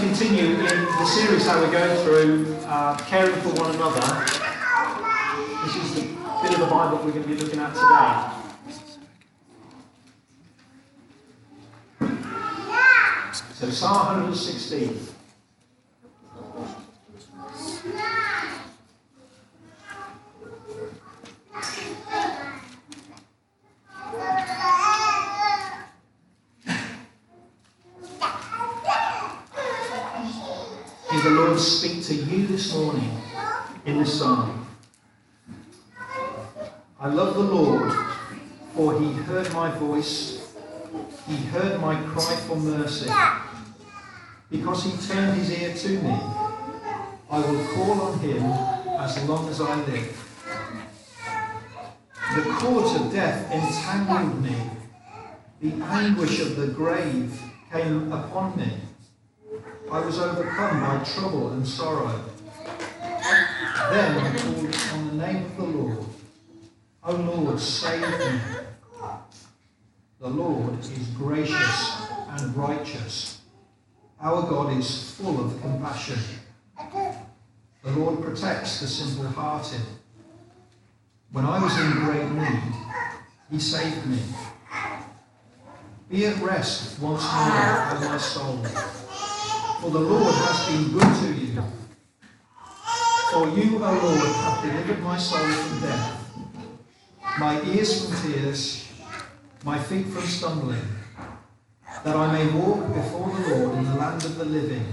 continue in the series that we're going through, uh, caring for one another. This is the bit of the Bible we're going to be looking at today. So Psalm 116. Speak to you this morning in this psalm. I love the Lord, for he heard my voice. He heard my cry for mercy. Because he turned his ear to me, I will call on him as long as I live. The cords of death entangled me. The anguish of the grave came upon me. I was overcome by trouble and sorrow. Then I called on the name of the Lord. O Lord, save me. The Lord is gracious and righteous. Our God is full of compassion. The Lord protects the simple hearted. When I was in great need, he saved me. Be at rest once more, O my soul. For the Lord has been good to you. For you, O Lord, have delivered my soul from death, my ears from tears, my feet from stumbling, that I may walk before the Lord in the land of the living.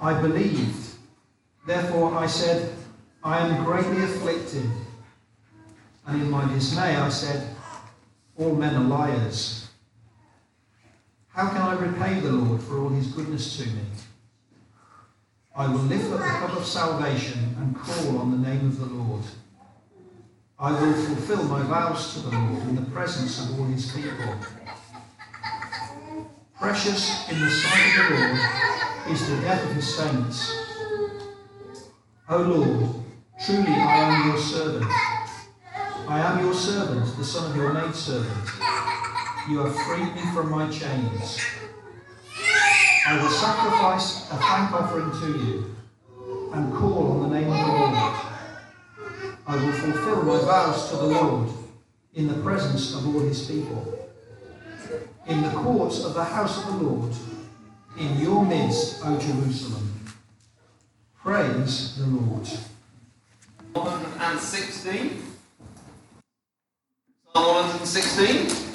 I believed, therefore I said, I am greatly afflicted. And in my dismay I said, All men are liars. How can I repay the Lord for all his goodness to me? I will lift up the cup of salvation and call on the name of the Lord. I will fulfill my vows to the Lord in the presence of all his people. Precious in the sight of the Lord is the death of his saints. O Lord, truly I am your servant. I am your servant, the son of your maidservant. You have freed me from my chains. I will sacrifice a thank offering to you and call on the name of the Lord. I will fulfill my vows to the Lord in the presence of all his people. In the courts of the house of the Lord, in your midst, O Jerusalem. Praise the Lord. 116. Psalm 116.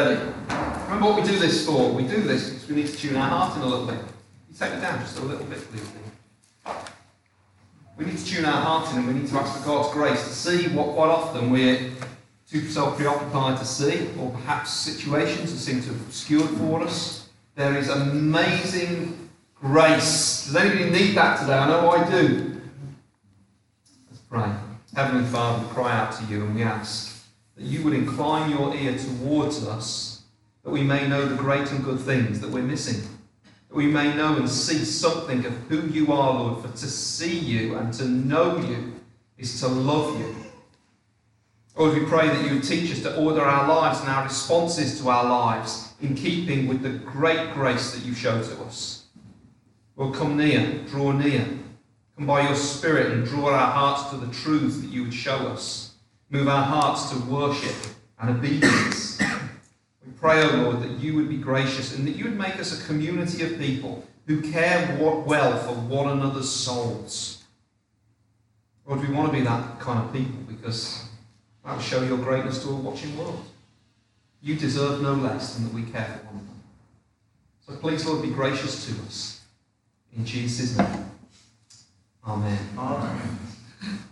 Ready? Remember what we do this for? We do this because we need to tune our heart in a little bit. You take it down just a little bit, please. We need to tune our heart in and we need to ask for God's grace to see what quite often we're too self preoccupied to see, or perhaps situations that seem to have obscured for us. There is amazing grace. Does anybody need that today? I know I do. Let's pray. Heavenly Father, we cry out to you and we ask that you would incline your ear towards us, that we may know the great and good things that we're missing. That we may know and see something of who you are, Lord, for to see you and to know you is to love you. Lord, we pray that you would teach us to order our lives and our responses to our lives in keeping with the great grace that you show to us. Lord, come near, draw near. Come by your Spirit and draw our hearts to the truths that you would show us. Move our hearts to worship and obedience. We pray, O oh Lord, that you would be gracious and that you would make us a community of people who care well for one another's souls. Lord, we want to be that kind of people because that will show your greatness to a watching world. You deserve no less than that we care for one another. So please, Lord, be gracious to us. In Jesus' name. Amen. Amen.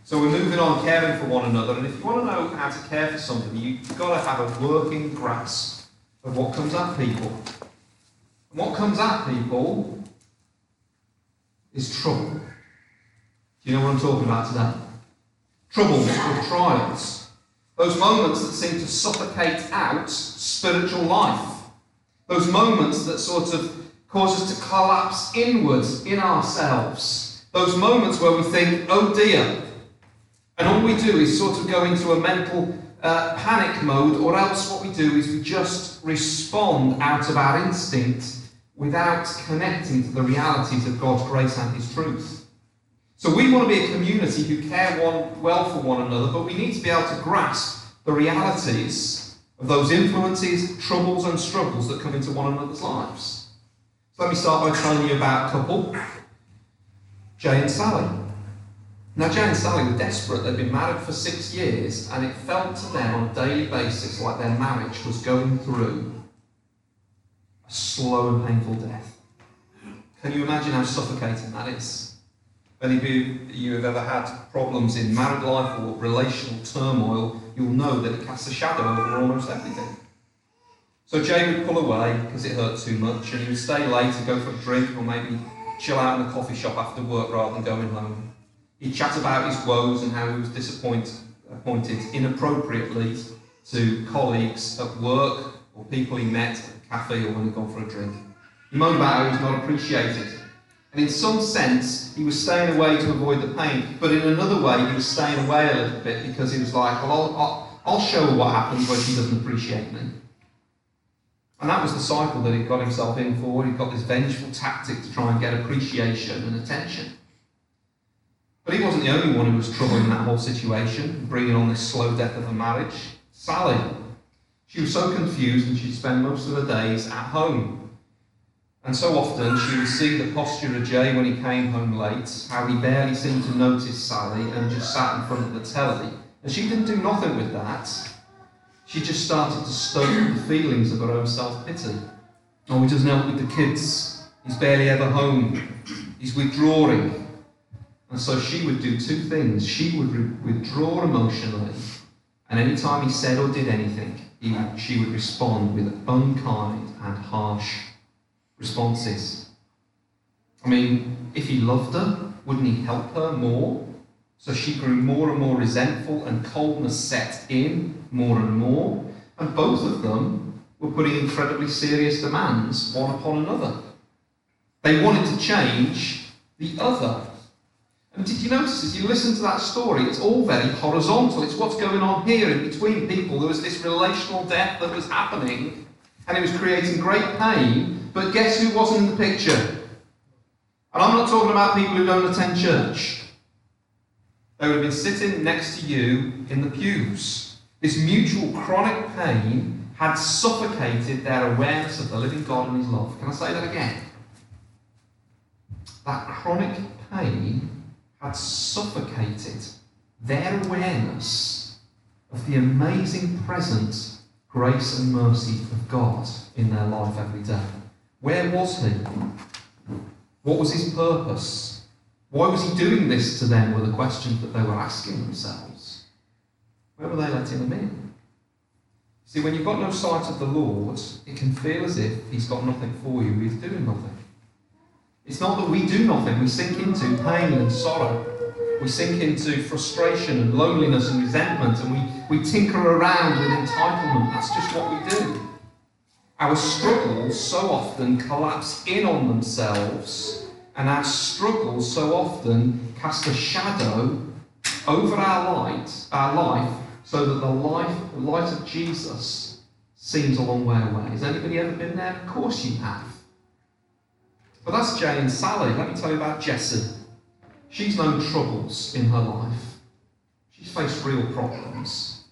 So we're moving on, caring for one another. And if you want to know how to care for somebody, you've got to have a working grasp of what comes at people. And what comes at people is trouble. Do you know what I'm talking about today? Troubles or trials. Those moments that seem to suffocate out spiritual life. Those moments that sort of cause us to collapse inwards in ourselves Those moments where we think, oh dear, and all we do is sort of go into a mental uh, panic mode, or else what we do is we just respond out of our instinct without connecting to the realities of God's grace and His truth. So we want to be a community who care one, well for one another, but we need to be able to grasp the realities of those influences, troubles, and struggles that come into one another's lives. So let me start by telling you about a couple, Jay and Sally. Now, Jay and Sally were desperate. They'd been married for six years, and it felt to them on a daily basis like their marriage was going through a slow and painful death. Can you imagine how suffocating that is? Any of you have ever had problems in married life or relational turmoil, you'll know that it casts a shadow over almost everything. So Jay would pull away because it hurt too much, and he would stay late and go for a drink or maybe chill out in a coffee shop after work rather than going home. He'd chat about his woes and how he was disappointed appointed inappropriately to colleagues at work or people he met at a cafe or when he'd gone for a drink. He moaned about how he was not appreciated. And in some sense, he was staying away to avoid the pain. But in another way, he was staying away a little bit because he was like, well, I'll, I'll, I'll show her what happens when she doesn't appreciate me. And that was the cycle that he got himself in for. He got this vengeful tactic to try and get appreciation and attention. But he wasn't the only one who was troubling that whole situation, bringing on this slow death of a marriage. Sally. She was so confused and she'd spend most of her days at home. And so often she would see the posture of Jay when he came home late, how he barely seemed to notice Sally and just sat in front of the telly. And she didn't do nothing with that. She just started to stoke the feelings of her own self pity. Oh, he doesn't help with the kids. He's barely ever home. He's withdrawing. And so she would do two things. She would re- withdraw emotionally, and any time he said or did anything, he, she would respond with unkind and harsh responses. I mean, if he loved her, wouldn't he help her more? So she grew more and more resentful, and coldness set in more and more. And both of them were putting incredibly serious demands one upon another. They wanted to change the other. And did you notice as you listen to that story, it's all very horizontal. It's what's going on here in between people. There was this relational death that was happening, and it was creating great pain. But guess who wasn't in the picture? And I'm not talking about people who don't attend church. They would have been sitting next to you in the pews. This mutual chronic pain had suffocated their awareness of the living God and His love. Can I say that again? That chronic pain had suffocated their awareness of the amazing presence, grace, and mercy of God in their life every day. Where was He? What was His purpose? Why was He doing this to them? Were the questions that they were asking themselves. Where were they letting them in? See, when you've got no sight of the Lord, it can feel as if He's got nothing for you, He's doing nothing. It's not that we do nothing, we sink into pain and sorrow. We sink into frustration and loneliness and resentment, and we, we tinker around with entitlement. That's just what we do. Our struggles so often collapse in on themselves, and our struggles so often cast a shadow over our light, our life, so that the life, the light of Jesus seems a long way away. Has anybody ever been there? Of course you have. But that's Jay and Sally. Let me tell you about Jessie. She's known troubles in her life. She's faced real problems.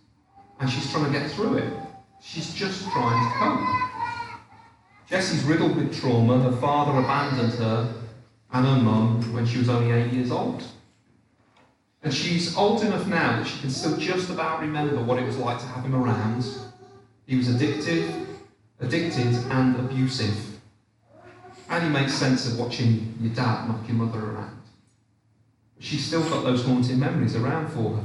And she's trying to get through it. She's just trying to cope. Jessie's riddled with trauma. Her father abandoned her and her mum when she was only eight years old. And she's old enough now that she can still just about remember what it was like to have him around. He was addictive, addicted, and abusive. How do you make sense of watching your dad knock your mother around? She's still got those haunting memories around for her.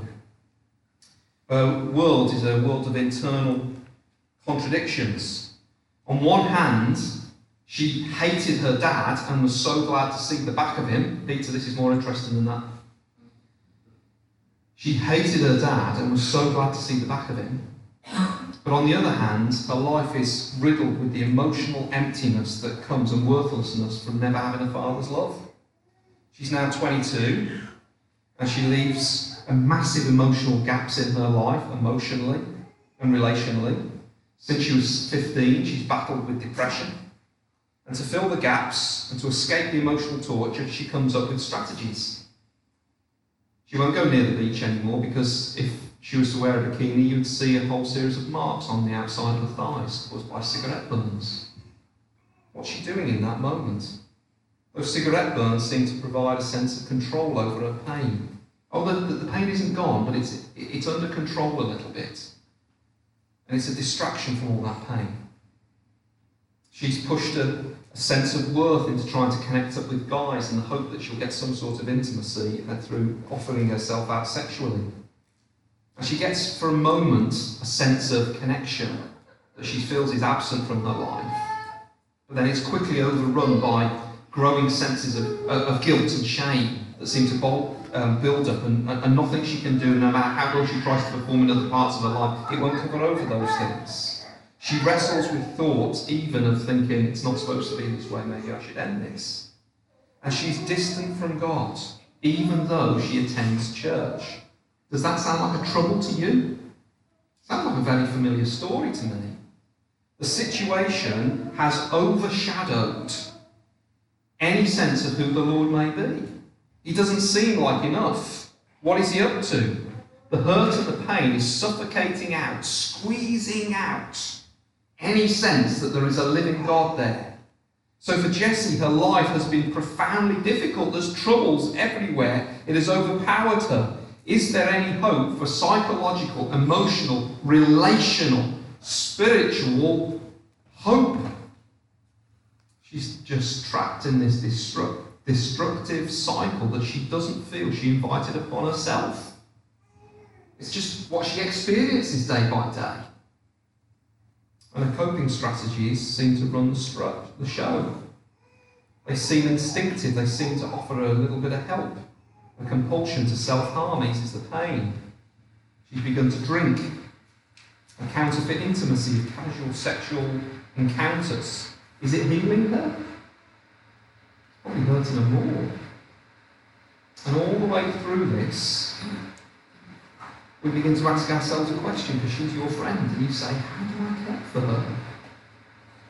Her world is a world of internal contradictions. On one hand, she hated her dad and was so glad to see the back of him. Peter, this is more interesting than that. She hated her dad and was so glad to see the back of him. But on the other hand, her life is riddled with the emotional emptiness that comes and worthlessness from never having a father's love. She's now 22, and she leaves a massive emotional gaps in her life, emotionally and relationally. Since she was 15, she's battled with depression. And to fill the gaps and to escape the emotional torture, she comes up with strategies. She won't go near the beach anymore because if she was to wear a bikini, you'd see a whole series of marks on the outside of the thighs caused by cigarette burns. What's she doing in that moment? Those cigarette burns seem to provide a sense of control over her pain. Oh, the, the, pain isn't gone, but it's, it's under control a little bit. And it's a distraction from all that pain. She's pushed a, a sense of worth into trying to connect up with guys in the hope that she'll get some sort of intimacy uh, through offering herself out sexually. And she gets, for a moment, a sense of connection that she feels is absent from her life. But then it's quickly overrun by growing senses of, of guilt and shame that seem to bolt, um, build up, and, and nothing she can do, no matter how well she tries to perform in other parts of her life, it won't cover over those things. She wrestles with thoughts, even of thinking it's not supposed to be this way, maybe I should end this. And she's distant from God, even though she attends church. Does that sound like a trouble to you? Sounds like a very familiar story to me. The situation has overshadowed any sense of who the Lord may be. He doesn't seem like enough. What is he up to? The hurt and the pain is suffocating out, squeezing out any sense that there is a living God there. So for Jessie, her life has been profoundly difficult. There's troubles everywhere. It has overpowered her. Is there any hope for psychological, emotional, relational, spiritual hope? She's just trapped in this destruct, destructive cycle that she doesn't feel she invited upon herself. It's just what she experiences day by day. And her coping strategies seem to run the show. They seem instinctive, they seem to offer her a little bit of help. A compulsion to self harm eases the pain. She's begun to drink. A counterfeit intimacy of casual sexual encounters. Is it healing her? Probably hurting her more. And all the way through this, we begin to ask ourselves a question because she's your friend, and you say, How do I care for her?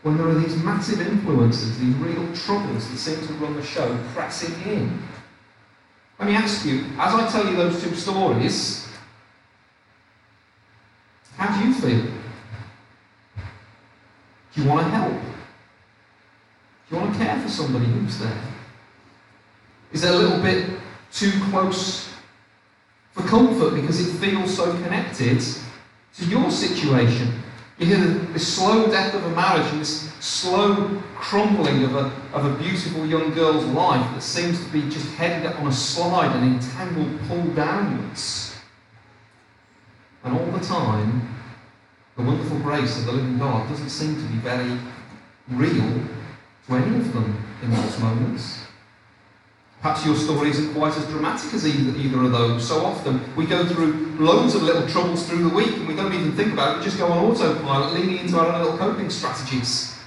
When there are these massive influences, these real troubles that seem to run the show pressing in. Let me ask you, as I tell you those two stories, how do you feel? Do you want to help? Do you want to care for somebody who's there? Is it a little bit too close for comfort because it feels so connected to your situation? You hear the, slow death of a marriage and this slow crumbling of a, of a beautiful young girl's life that seems to be just headed on a slide and entangled, pulled downwards. And all the time, the wonderful grace of the living God doesn't seem to be very real to any of them in those moments. Perhaps your story isn't quite as dramatic as either, either of those. So often we go through loads of little troubles through the week and we don't even think about it. We just go on autopilot, leaning into our own little coping strategies.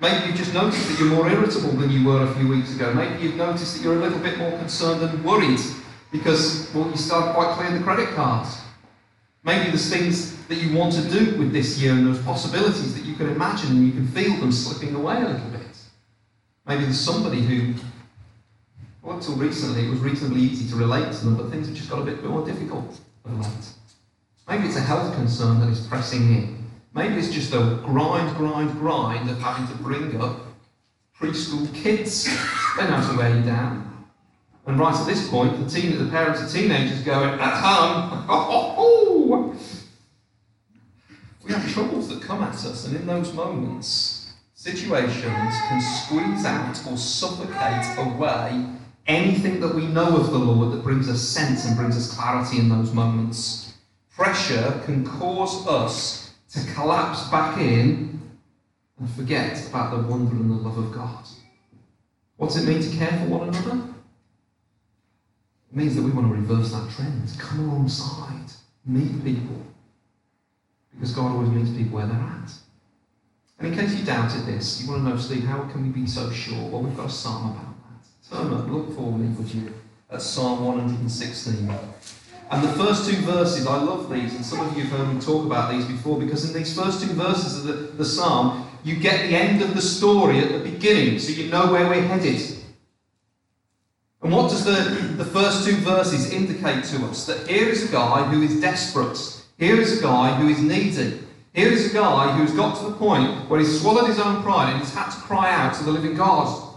Maybe you've just noticed that you're more irritable than you were a few weeks ago. Maybe you've noticed that you're a little bit more concerned and worried because, well, you started quite clearing the credit cards. Maybe there's things that you want to do with this year and there's possibilities that you can imagine and you can feel them slipping away a little bit. Maybe there's somebody who well, until recently, it was reasonably easy to relate to them, but things have just got a bit more difficult of late. Maybe it's a health concern that is pressing in. Maybe it's just a grind, grind, grind of having to bring up preschool kids. They know to wear you down. And right at this point, the, teen, the parents of teenagers going, at home, we have troubles that come at us, and in those moments, situations can squeeze out or suffocate away anything that we know of the Lord that brings us sense and brings us clarity in those moments. Pressure can cause us to collapse back in and forget about the wonder and the love of God. What's it mean to care for one another? It means that we want to reverse that trend, come alongside, meet people. Because God always meets people where they're at. And in case you doubted this, you want to know, Steve, how can we be so sure? Well, we've got a psalm about look for me, would you, at Psalm 116. And the first two verses, I love these, and some of you have heard me talk about these before, because in these first two verses of the, the psalm, you get the end of the story at the beginning, so you know where we're headed. And what does the, the first two verses indicate to us? That here is a guy who is desperate. Here is a guy who is needy. Here is a guy who's got to the point where he's swallowed his own pride and he's had to cry out to the living God.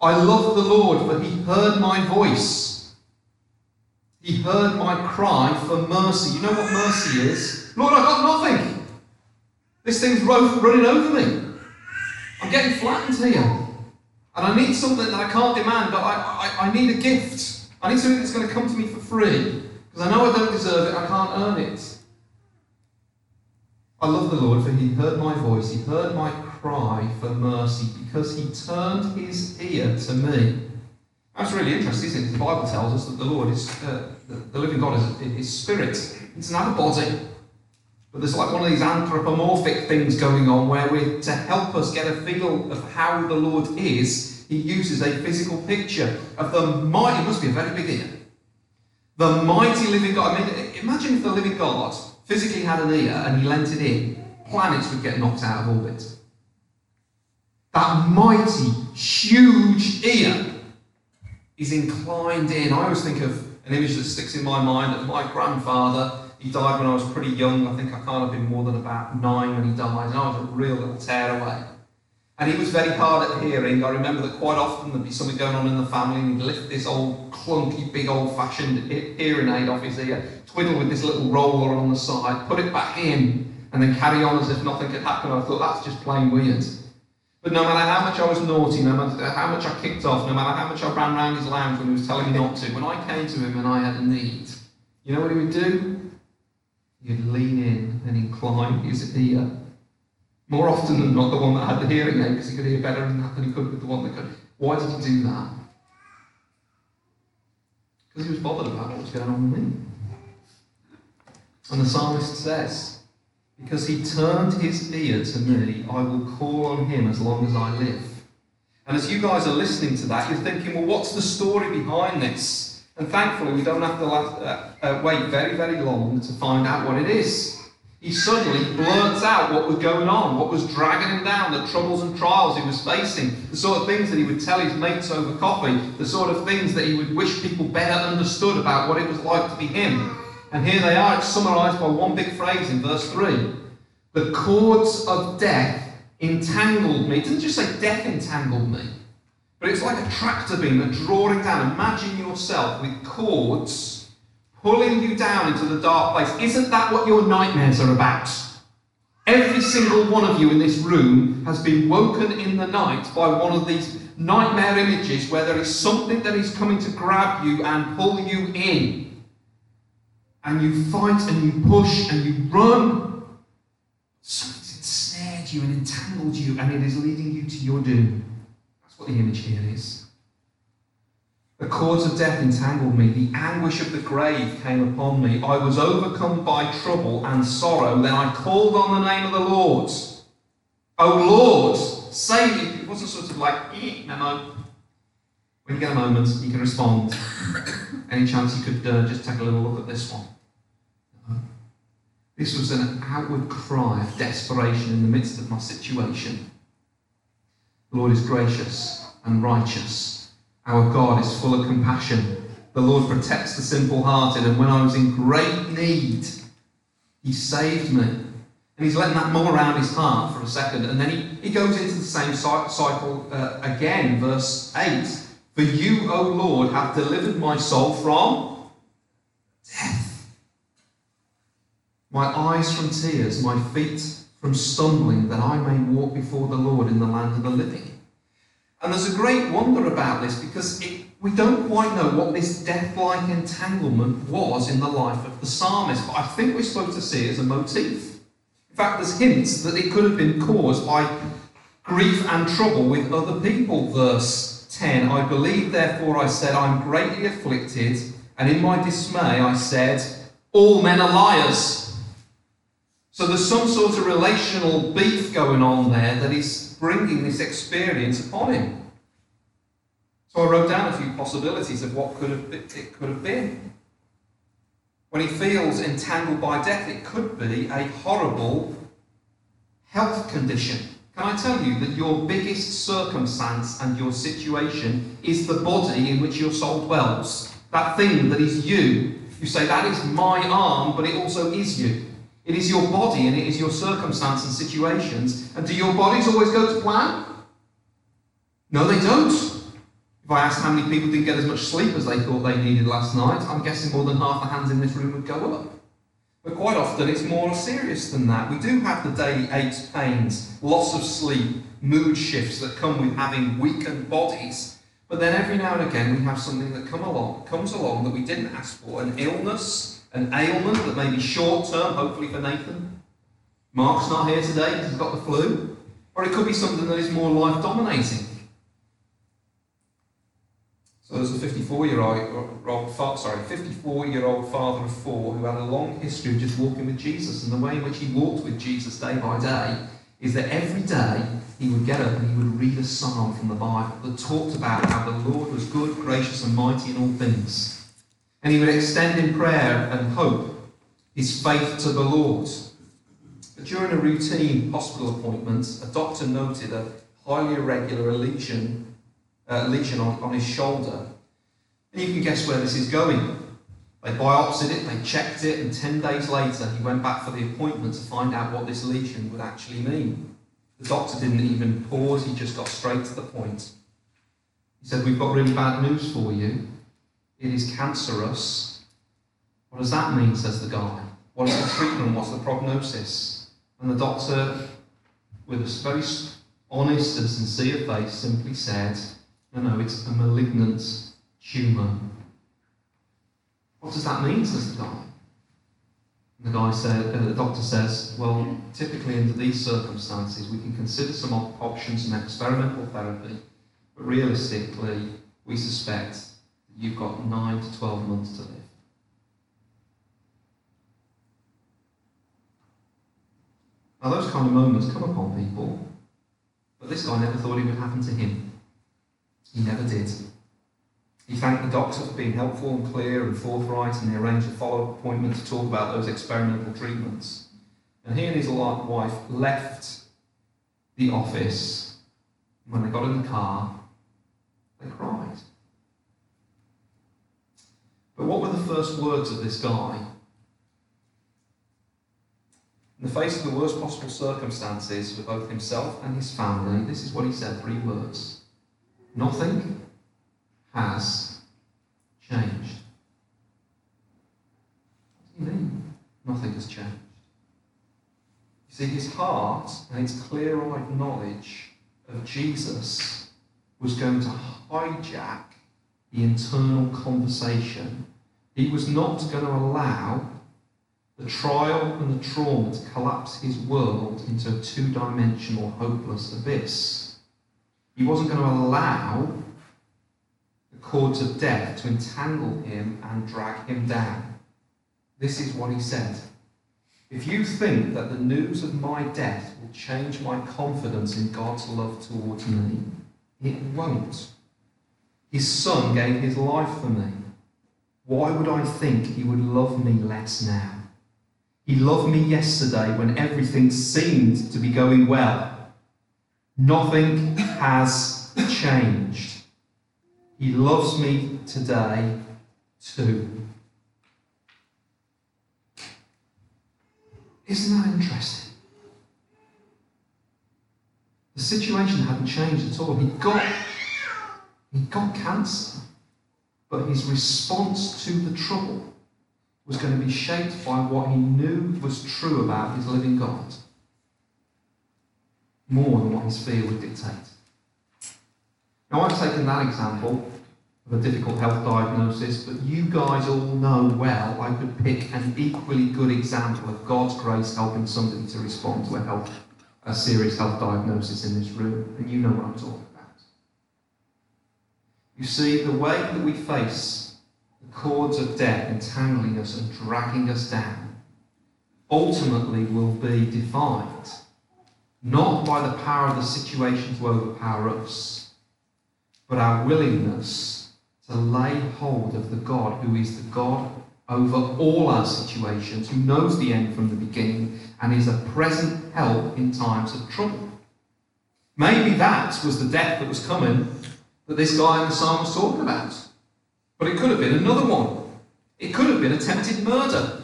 I love the Lord, for he heard my voice. He heard my cry for mercy. You know what mercy is? Lord, I've got nothing. This thing's running over me. I'm getting flattened here. And I need something that I can't demand, but I, I, I need a gift. I need something that's going to come to me for free. Because I know I don't deserve it, I can't earn it. I love the Lord, for he heard my voice, he heard my cry for mercy, because he turned his ear to me. That's really interesting, isn't it? The Bible tells us that the Lord is, uh, the, living God is, is spirit. It's doesn't a body. But there's like one of these anthropomorphic things going on where we, to help us get a feel of how the Lord is, he uses a physical picture of the mighty, it must be a very big ear. The mighty living God. I mean, imagine if the living God physically had an ear and he lent it in, planets would get knocked out of orbit. That mighty, huge ear is inclined in. I always think of an image that sticks in my mind of my grandfather. He died when I was pretty young. I think I can't have been more than about nine when he died, and I was a real little tearaway. And he was very hard at hearing. I remember that quite often there'd be something going on in the family, and he'd lift this old clunky, big old-fashioned hearing aid off his ear, twiddle with this little roller on the side, put it back in, and then carry on as if nothing had happened. I thought that's just plain weird. But no matter how much I was naughty, no matter how much I kicked off, no matter how much I ran around his lounge when he was telling me not to, when I came to him and I had a need, you know what he would do? He'd lean in and incline his ear. More often than not, the one that had the hearing aid, because he could hear better than that than he could with the one that could. Why did he do that? Because he was bothered about what was going on with me. And the psalmist says, because he turned his ear to me, I will call on him as long as I live. And as you guys are listening to that, you're thinking, well, what's the story behind this? And thankfully, we don't have to uh, uh, wait very, very long to find out what it is. He suddenly blurts out what was going on, what was dragging him down, the troubles and trials he was facing, the sort of things that he would tell his mates over coffee, the sort of things that he would wish people better understood about what it was like to be him. And here they are, it's summarized by one big phrase in verse 3. The cords of death entangled me. It doesn't just say death entangled me, but it's like a tractor beam, a drawing down. Imagine yourself with cords pulling you down into the dark place. Isn't that what your nightmares are about? Every single one of you in this room has been woken in the night by one of these nightmare images where there is something that is coming to grab you and pull you in and you fight and you push and you run. Something's ensnared you and entangled you, and it is leading you to your doom. That's what the image here is. The cords of death entangled me. The anguish of the grave came upon me. I was overcome by trouble and sorrow. Then I called on the name of the Lord. Oh Lord, save me. It wasn't sort of like, eh, memo. When you get a moment, you can respond. Any chance you could uh, just take a little look at this one? This was an outward cry of desperation in the midst of my situation. The Lord is gracious and righteous. Our God is full of compassion. The Lord protects the simple hearted, and when I was in great need, He saved me. And He's letting that mull around his heart for a second, and then he, he goes into the same cycle uh, again, verse 8. For you, O Lord, have delivered my soul from death my eyes from tears, my feet from stumbling, that I may walk before the Lord in the land of the living. And there's a great wonder about this because it, we don't quite know what this death like entanglement was in the life of the psalmist, but I think we're supposed to see it as a motif. In fact, there's hints that it could have been caused by grief and trouble with other people. Verse 10 I believe, therefore, I said, I'm greatly afflicted, and in my dismay I said, All men are liars. So there's some sort of relational beef going on there that is bringing this experience upon him. So I wrote down a few possibilities of what could have, it could have been. When he feels entangled by death, it could be a horrible health condition. Can I tell you that your biggest circumstance and your situation is the body in which your soul dwells? That thing that is you. You say, that is my arm, but it also is you. It is your body and it is your circumstance and situations. And do your bodies always go to plan? No, they don't. If I asked how many people didn't get as much sleep as they thought they needed last night, I'm guessing more than half the hands in this room would go up. But quite often it's more serious than that. We do have the daily aches, pains, loss of sleep, mood shifts that come with having weakened bodies. But then every now and again we have something that come along, comes along that we didn't ask for, an illness, an ailment that may be short term, hopefully for Nathan. Mark's not here today because he's got the flu. Or it could be something that is more life dominating. So there's a 54-year-old, uh, sorry, 54-year-old father of four who had a long history of just walking with Jesus, and the way in which he walked with Jesus day by day is that every day he would get up and he would read a psalm from the Bible that talked about how the Lord was good, gracious, and mighty in all things. And he would extend in prayer and hope his faith to the Lord. But during a routine hospital appointment, a doctor noted a highly irregular lesion uh, lesion on, on his shoulder. And you can guess where this is going. They biopsied it, they checked it, and 10 days later he went back for the appointment to find out what this lesion would actually mean. The doctor didn't even pause, he just got straight to the point. He said, We've got really bad news for you. It is cancerous. What does that mean? says the guy. What is the treatment? What's the prognosis? And the doctor, with a very honest and sincere face, simply said, no, no, it's a malignant tumour. What does that mean, says the guy. And the guy said, uh, the doctor says, well, typically under these circumstances, we can consider some op- options and experimental therapy, but realistically, we suspect you've got nine to 12 months to live. Now, those kind of moments come upon people, but this guy never thought it would happen to him. He never did. He thanked the doctor for being helpful and clear and forthright, and they arranged a follow up appointment to talk about those experimental treatments. And he and his wife left the office. When they got in the car, they cried. But what were the first words of this guy? In the face of the worst possible circumstances for both himself and his family, this is what he said three words Nothing has changed. What mean? Nothing has changed. You see, his heart and his clear eyed knowledge of Jesus was going to hijack the internal conversation. He was not going to allow the trial and the trauma to collapse his world into a two dimensional, hopeless abyss. He wasn't going to allow the cords of death to entangle him and drag him down. This is what he said. If you think that the news of my death will change my confidence in God's love towards me, it won't. His son gave his life for me. Why would I think he would love me less now? He loved me yesterday when everything seemed to be going well. Nothing has changed. He loves me today too. Isn't that interesting? The situation hadn't changed at all. He got, he got cancer, but his response to the trouble was going to be shaped by what he knew was true about his living God more than what his fear would dictate. Now, I've taken that example of a difficult health diagnosis, but you guys all know well I could pick an equally good example of God's grace helping somebody to respond to a health, a serious health diagnosis in this room, and you know what I'm talking about. You see, the way that we face the cords of death entangling us and dragging us down ultimately will be defined not by the power of the situation to overpower us, but our willingness to lay hold of the God who is the God over all our situations, who knows the end from the beginning, and is a present help in times of trouble. Maybe that was the death that was coming that this guy in the psalm was talking about. But it could have been another one. It could have been attempted murder.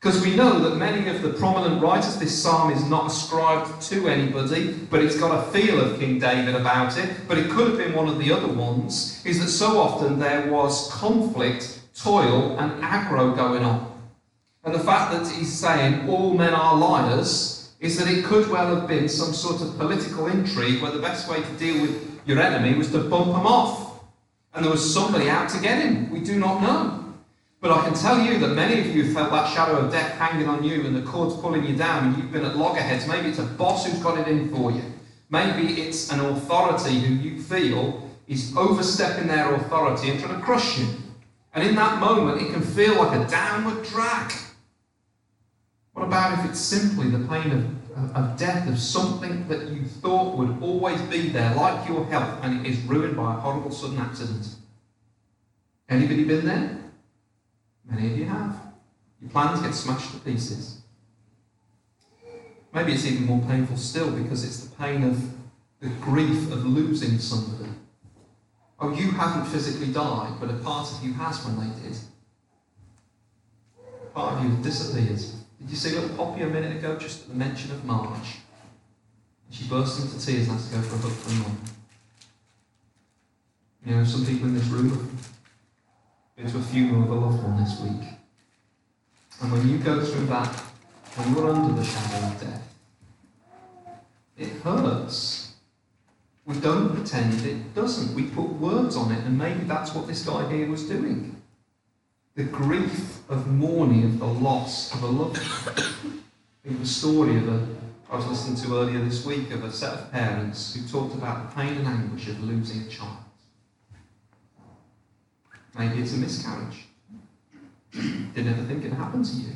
Because we know that many of the prominent writers, this psalm is not ascribed to anybody, but it's got a feel of King David about it. But it could have been one of the other ones, is that so often there was conflict, toil, and aggro going on. And the fact that he's saying all men are liars is that it could well have been some sort of political intrigue where the best way to deal with your enemy was to bump him off. And there was somebody out to get him. We do not know. But I can tell you that many of you felt that shadow of death hanging on you and the cords pulling you down, and you've been at loggerheads. Maybe it's a boss who's got it in for you. Maybe it's an authority who you feel is overstepping their authority and trying to crush you. And in that moment, it can feel like a downward drag. What about if it's simply the pain of, of death of something that you thought would always be there, like your health, and it is ruined by a horrible sudden accident? Anybody been there? Many of you have. Your plans get smashed to pieces. Maybe it's even more painful still because it's the pain of the grief of losing somebody. Oh, you haven't physically died, but a part of you has when they did. Part of you disappeared. Did you see little Poppy a minute ago just at the mention of Marge? She burst into tears and had to go for a hug from mum. You know, some people in this room been to a funeral of a loved one this week. And when you go through that, when you're under the shadow of death, it hurts. We don't pretend it doesn't. We put words on it, and maybe that's what this guy here was doing. The grief of mourning of the loss of a loved one. It was a story of a I was listening to earlier this week of a set of parents who talked about the pain and anguish of losing a child. Maybe it's a miscarriage. Didn't ever think it happened to you.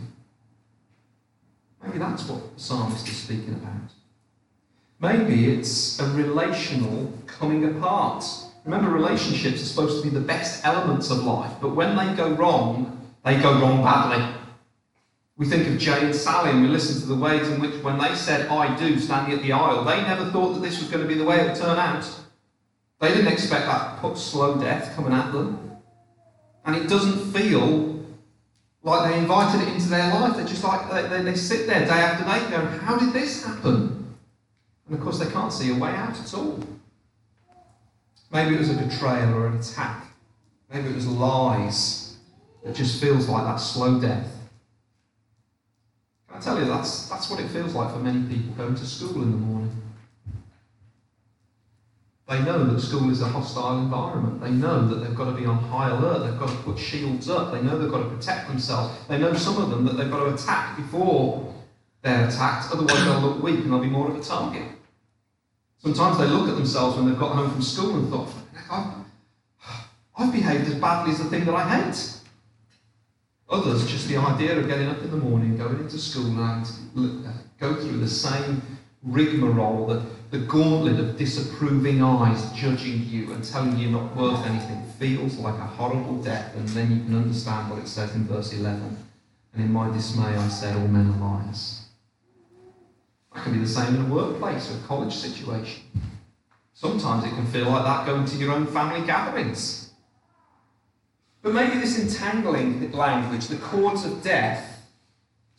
Maybe that's what the psalmist is speaking about. Maybe it's a relational coming apart. Remember, relationships are supposed to be the best elements of life, but when they go wrong, they go wrong badly. We think of Jay and Sally and we listen to the ways in which, when they said, I do, standing at the aisle, they never thought that this was going to be the way it would turn out. They didn't expect that slow death coming at them. And it doesn't feel like they invited it into their life. They're just like, they, they, they sit there day after day going, How did this happen? And of course, they can't see a way out at all. Maybe it was a betrayal or an attack. Maybe it was lies. It just feels like that slow death. Can I tell you, that's, that's what it feels like for many people going to school in the morning. They know that school is a hostile environment. They know that they've got to be on high alert. They've got to put shields up. They know they've got to protect themselves. They know some of them that they've got to attack before they're attacked. Otherwise, they'll look weak and they'll be more of a target. Sometimes they look at themselves when they've got home from school and thought, I've, I've behaved as badly as the thing that I hate. Others, just the idea of getting up in the morning, going into school and uh, go through the same rigmarole, the, the gauntlet of disapproving eyes judging you and telling you you're not worth anything, feels like a horrible death. And then you can understand what it says in verse 11. And in my dismay, I said, All men are liars. That can be the same in a workplace or a college situation. Sometimes it can feel like that going to your own family gatherings. But maybe this entangling language, the cords of death,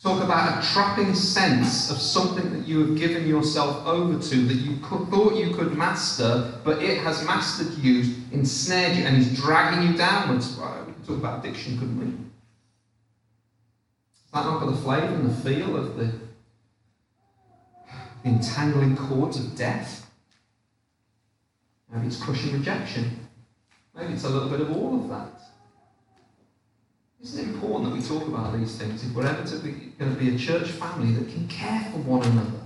talk about a trapping sense of something that you have given yourself over to that you thought you could master, but it has mastered you, ensnared you, and is dragging you downwards. Well, we could talk about addiction, couldn't we? Is that not got the flavour and the feel of the entangling cords of death. Maybe it's crushing rejection. Maybe it's a little bit of all of that. Isn't it important that we talk about these things if we're ever to be, going to be a church family that can care for one another?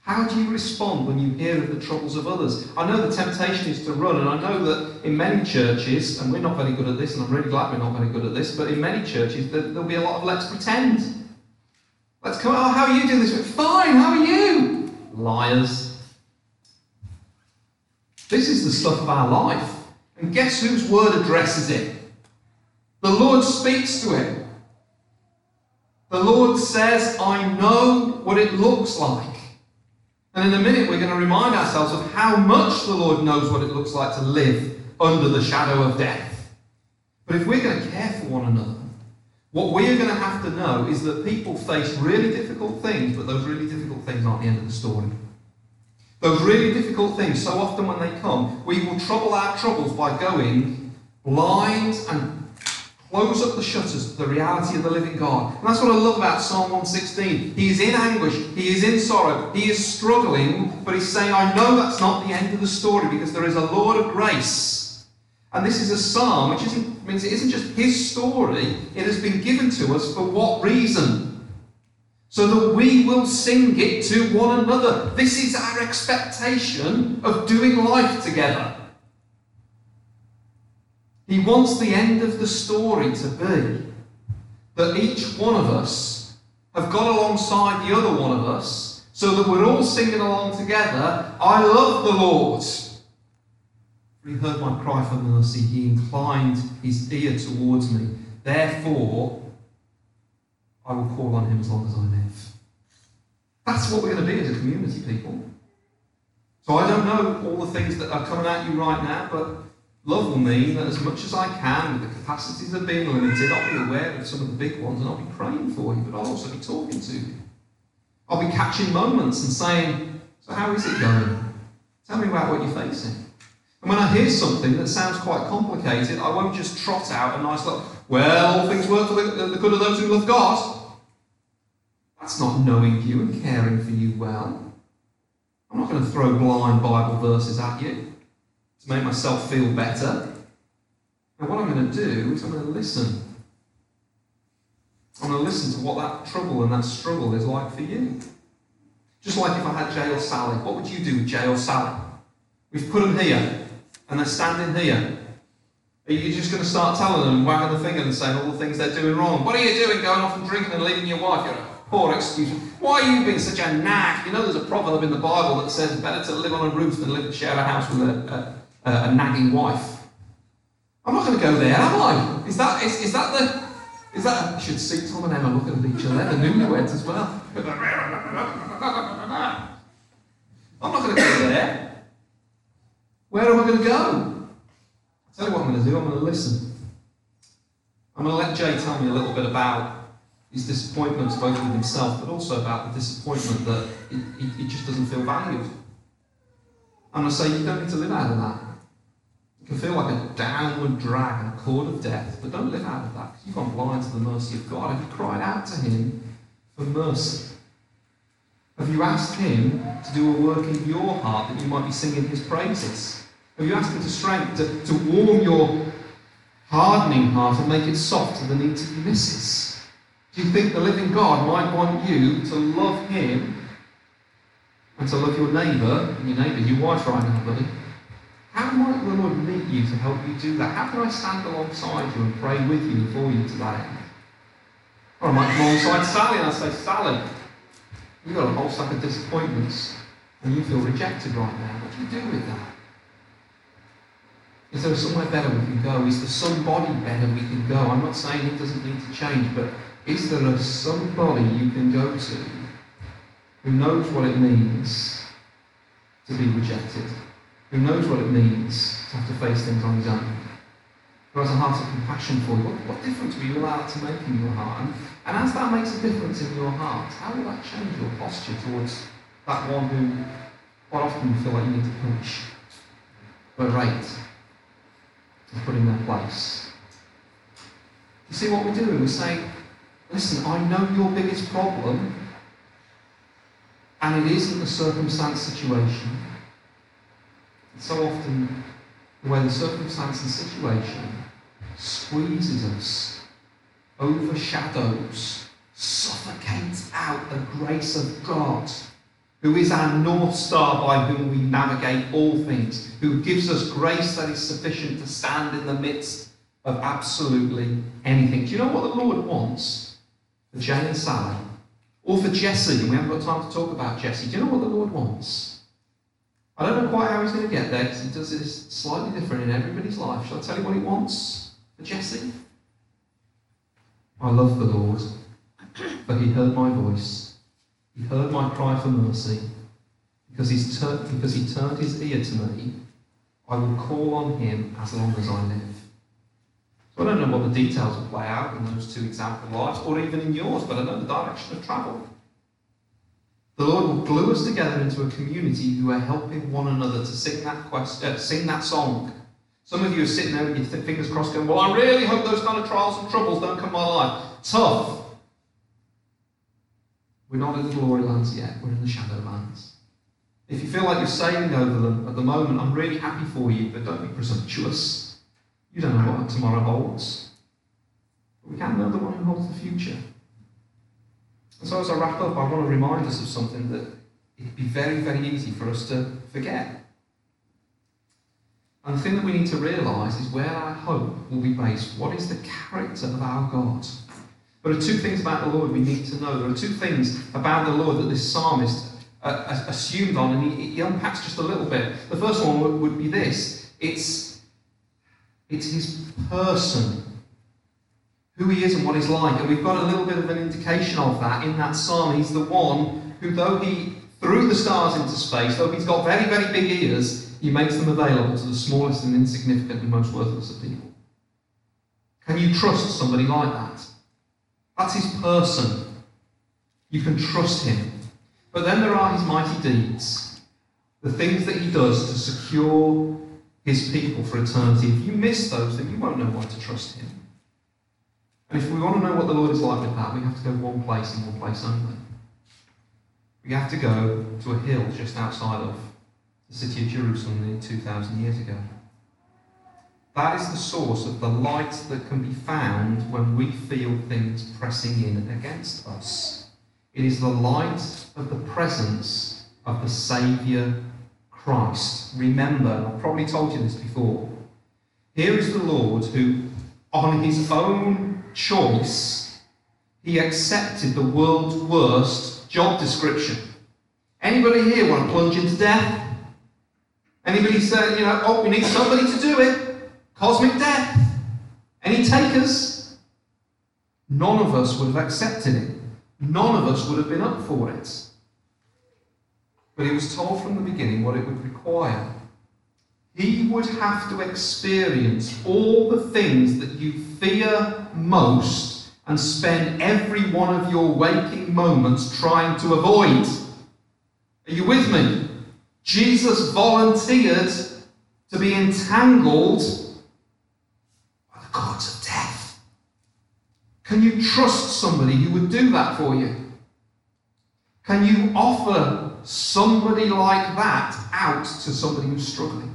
How do you respond when you hear of the troubles of others? I know the temptation is to run, and I know that in many churches, and we're not very good at this, and I'm really glad we're not very good at this, but in many churches there'll be a lot of let's pretend. Let's come, oh, how are you doing this? Fine, how are you? Liars. This is the stuff of our life. And guess whose word addresses it? The Lord speaks to him. The Lord says, I know what it looks like. And in a minute, we're going to remind ourselves of how much the Lord knows what it looks like to live under the shadow of death. But if we're going to care for one another, what we are going to have to know is that people face really difficult things, but those really difficult things aren't the end of the story. Those really difficult things, so often when they come, we will trouble our troubles by going blind and close up the shutters to the reality of the living God. And that's what I love about Psalm 116. He is in anguish, he is in sorrow, he is struggling, but he's saying, I know that's not the end of the story because there is a Lord of grace. And this is a psalm, which isn't, means it isn't just his story, it has been given to us for what reason? So that we will sing it to one another. This is our expectation of doing life together. He wants the end of the story to be that each one of us have got alongside the other one of us so that we're all singing along together, I love the Lord. He heard my cry for mercy, he inclined his ear towards me. Therefore, I will call on him as long as I live. That's what we're going to be as a community, people. So I don't know all the things that are coming at you right now, but Love will mean that as much as I can, with the capacities are being limited, I'll be aware of some of the big ones and I'll be praying for you, but I'll also be talking to you. I'll be catching moments and saying, So, how is it going? Tell me about what you're facing. And when I hear something that sounds quite complicated, I won't just trot out a nice little, well, all things work for the, good of those who love God. That's not knowing you and caring for you well. I'm not going to throw blind Bible verses at you to make myself feel better. What I'm going to do is I'm going to listen. I'm going to listen to what that trouble and that struggle is like for you. Just like if I had Jay or Sally, what would you do with Jay or Sally? We've put them here, and they're standing here. Are you just going to start telling them, wagging the finger and saying all the things they're doing wrong? What are you doing going off and drinking and leaving your wife? You're a poor excuse. Why are you being such a nag? You know there's a proverb in the Bible that says better to live on a roof than live share a house with a, a uh, a nagging wife. I'm not going to go there, am I? Is that, is, is that the. Is that. I should see Tom and Emma looking at each other, the newlyweds as well. I'm not going to go there. Where am I going to go? I'll tell you what I'm going to do, I'm going to listen. I'm going to let Jay tell me a little bit about his disappointments, both with himself, but also about the disappointment that he just doesn't feel valued. I'm going to say you don't need to live out of that It can feel like a downward drag and a cord of death, but don't live out of that you've gone blind to the mercy of God. Have you cried out to Him for mercy? Have you asked Him to do a work in your heart that you might be singing His praises? Have you asked Him to strength, to, to warm your hardening heart and make it soft to the needs of missus? Do you think the living God might want you to love Him and to love your neighbour, and your neighbour, your wife right now, buddy? How might the Lord meet you to help you do that? How can I stand alongside you and pray with you for you to that? Or I might come alongside Sally and I say, Sally, you've got a whole stack of disappointments and you feel rejected right now. What do you do with that? Is there somewhere better we can go? Is there somebody better we can go? I'm not saying it doesn't need to change, but is there a somebody you can go to who knows what it means to be rejected? who knows what it means to have to face things on his own, who has a heart of compassion for you. What, what difference will you allow it to make in your heart? And, and as that makes a difference in your heart, how will that change your posture towards that one who quite often you feel like you need to punch, berate, to put in their place? You see what we're doing? We're saying, listen, I know your biggest problem, and it isn't the circumstance situation so often the way the circumstance and situation squeezes us, overshadows, suffocates out the grace of God, who is our North Star by whom we navigate all things, who gives us grace that is sufficient to stand in the midst of absolutely anything. Do you know what the Lord wants for Jay and Sally? Or for Jesse? We haven't got time to talk about Jesse. Do you know what the Lord wants? I don't know quite how he's going to get there because he does this slightly different in everybody's life. Shall I tell you what he wants for Jesse? I love the Lord, for he heard my voice. He heard my cry for mercy. Because, he's tur- because he turned his ear to me, I will call on him as long as I live. So I don't know what the details will play out in those two example lives, or even in yours, but I know the direction of travel. The Lord will glue us together into a community who are helping one another to sing that, quest, uh, sing that song. Some of you are sitting there with your fingers crossed going, Well, I really hope those kind of trials and troubles don't come my life. Tough. We're not in the glory lands yet, we're in the shadow lands. If you feel like you're sailing over them at the moment, I'm really happy for you, but don't be presumptuous. You don't know what tomorrow holds. But we can know the one who holds the future. And so, as I wrap up, I want to remind us of something that it'd be very, very easy for us to forget. And the thing that we need to realise is where our hope will be based. What is the character of our God? There are two things about the Lord we need to know. There are two things about the Lord that this psalmist uh, assumed on, and he, he, unpacks just a little bit. The first one would, would be this it's, it's his person, who he is and what he's like. And we've got a little bit of an indication of that in that psalm. He's the one who, though he threw the stars into space, though he's got very, very big ears, he makes them available to the smallest and insignificant and most worthless of people. Can you trust somebody like that? That's his person. You can trust him. But then there are his mighty deeds, the things that he does to secure his people for eternity. If you miss those, then you won't know why to trust him. And if we want to know what the Lord is like with that, we have to go one place and one place only. We have to go to a hill just outside of the city of Jerusalem nearly 2,000 years ago. That is the source of the light that can be found when we feel things pressing in against us. It is the light of the presence of the Saviour Christ. Remember, I've probably told you this before. Here is the Lord who, on his own choice, he accepted the world's worst job description. Anybody here want to plunge into death? Anybody say, you know, oh, we need somebody to do it? Cosmic death. Any takers? None of us would have accepted it. None of us would have been up for it. But he was told from the beginning what it would require. He would have to experience all the things that you fear most and spend every one of your waking moments trying to avoid. Are you with me? Jesus volunteered to be entangled by the cords of death. Can you trust somebody who would do that for you? Can you offer somebody like that out to somebody who's struggling?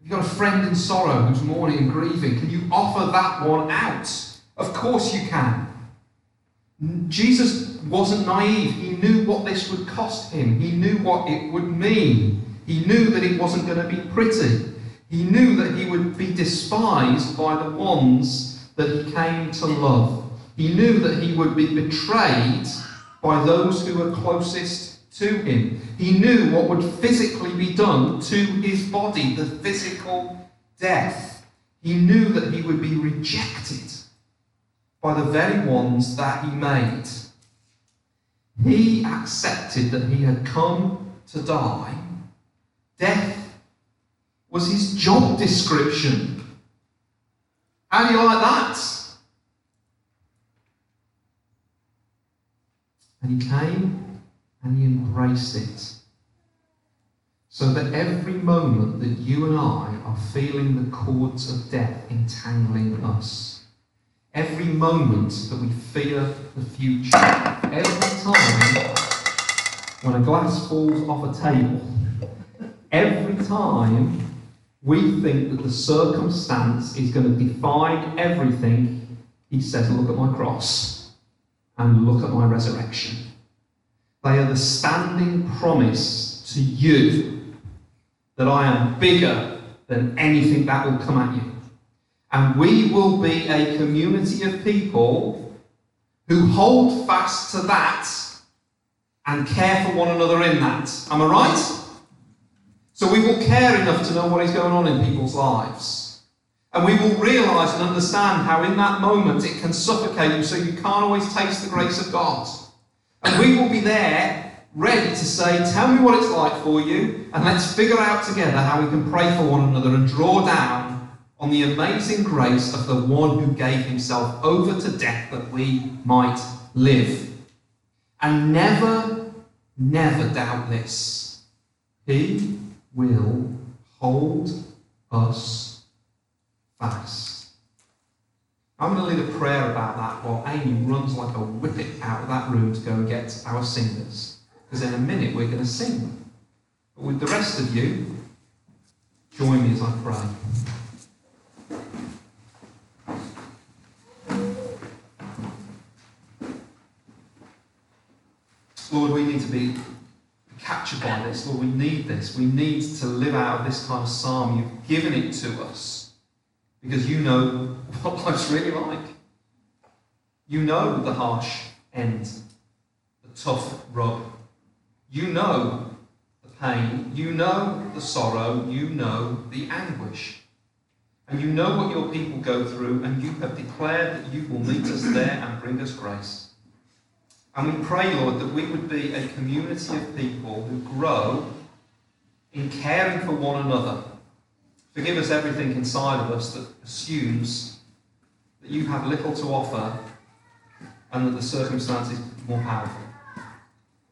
If you've got a friend in sorrow who's mourning and grieving, can you offer that one out? Of course you can. Jesus wasn't naive. He knew what this would cost him. He knew what it would mean. He knew that it wasn't going to be pretty. He knew that he would be despised by the ones that he came to love. He knew that he would be betrayed by those who were closest to him. He knew what would physically be done to his body, the physical death. He knew that he would be rejected by the very ones that he made. He accepted that he had come to die. Death was his job description. How do you like that? And he came and he embraced it. So that every moment that you and I are feeling the cords of death entangling us, Every moment that we fear the future, every time when a glass falls off a table, every time we think that the circumstance is going to define everything, he says, Look at my cross and look at my resurrection. They are the standing promise to you that I am bigger than anything that will come at you. And we will be a community of people who hold fast to that and care for one another in that. Am I right? So we will care enough to know what is going on in people's lives. And we will realise and understand how in that moment it can suffocate you so you can't always taste the grace of God. And we will be there ready to say, Tell me what it's like for you, and let's figure out together how we can pray for one another and draw down on the amazing grace of the one who gave himself over to death that we might live. And never, never doubt this. He will hold us fast. I'm going to lead a prayer about that while Amy runs like a whippet out of that room to go and get our singers. Because in a minute we're going to sing. But with the rest of you, join me as I pray. Lord, we need to be captured by this. Lord, we need this. We need to live out this kind of psalm. You've given it to us because you know what life's really like. You know the harsh end, the tough rub. You know the pain. You know the sorrow. You know the anguish. And you know what your people go through, and you have declared that you will meet us there and bring us grace. And we pray, Lord, that we would be a community of people who grow in caring for one another. Forgive us everything inside of us that assumes that you have little to offer and that the circumstance is more powerful.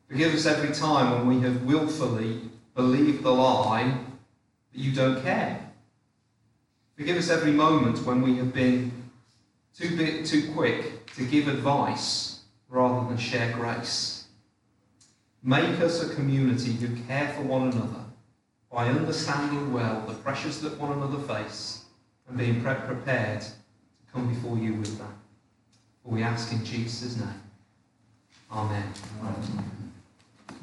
Forgive us every time when we have willfully believed the lie that you don't care. Forgive us every moment when we have been too bit too quick to give advice rather than share grace. Make us a community who care for one another by understanding well the pressures that one another face and being pre- prepared to come before you with that. For we ask in Jesus' name. Amen.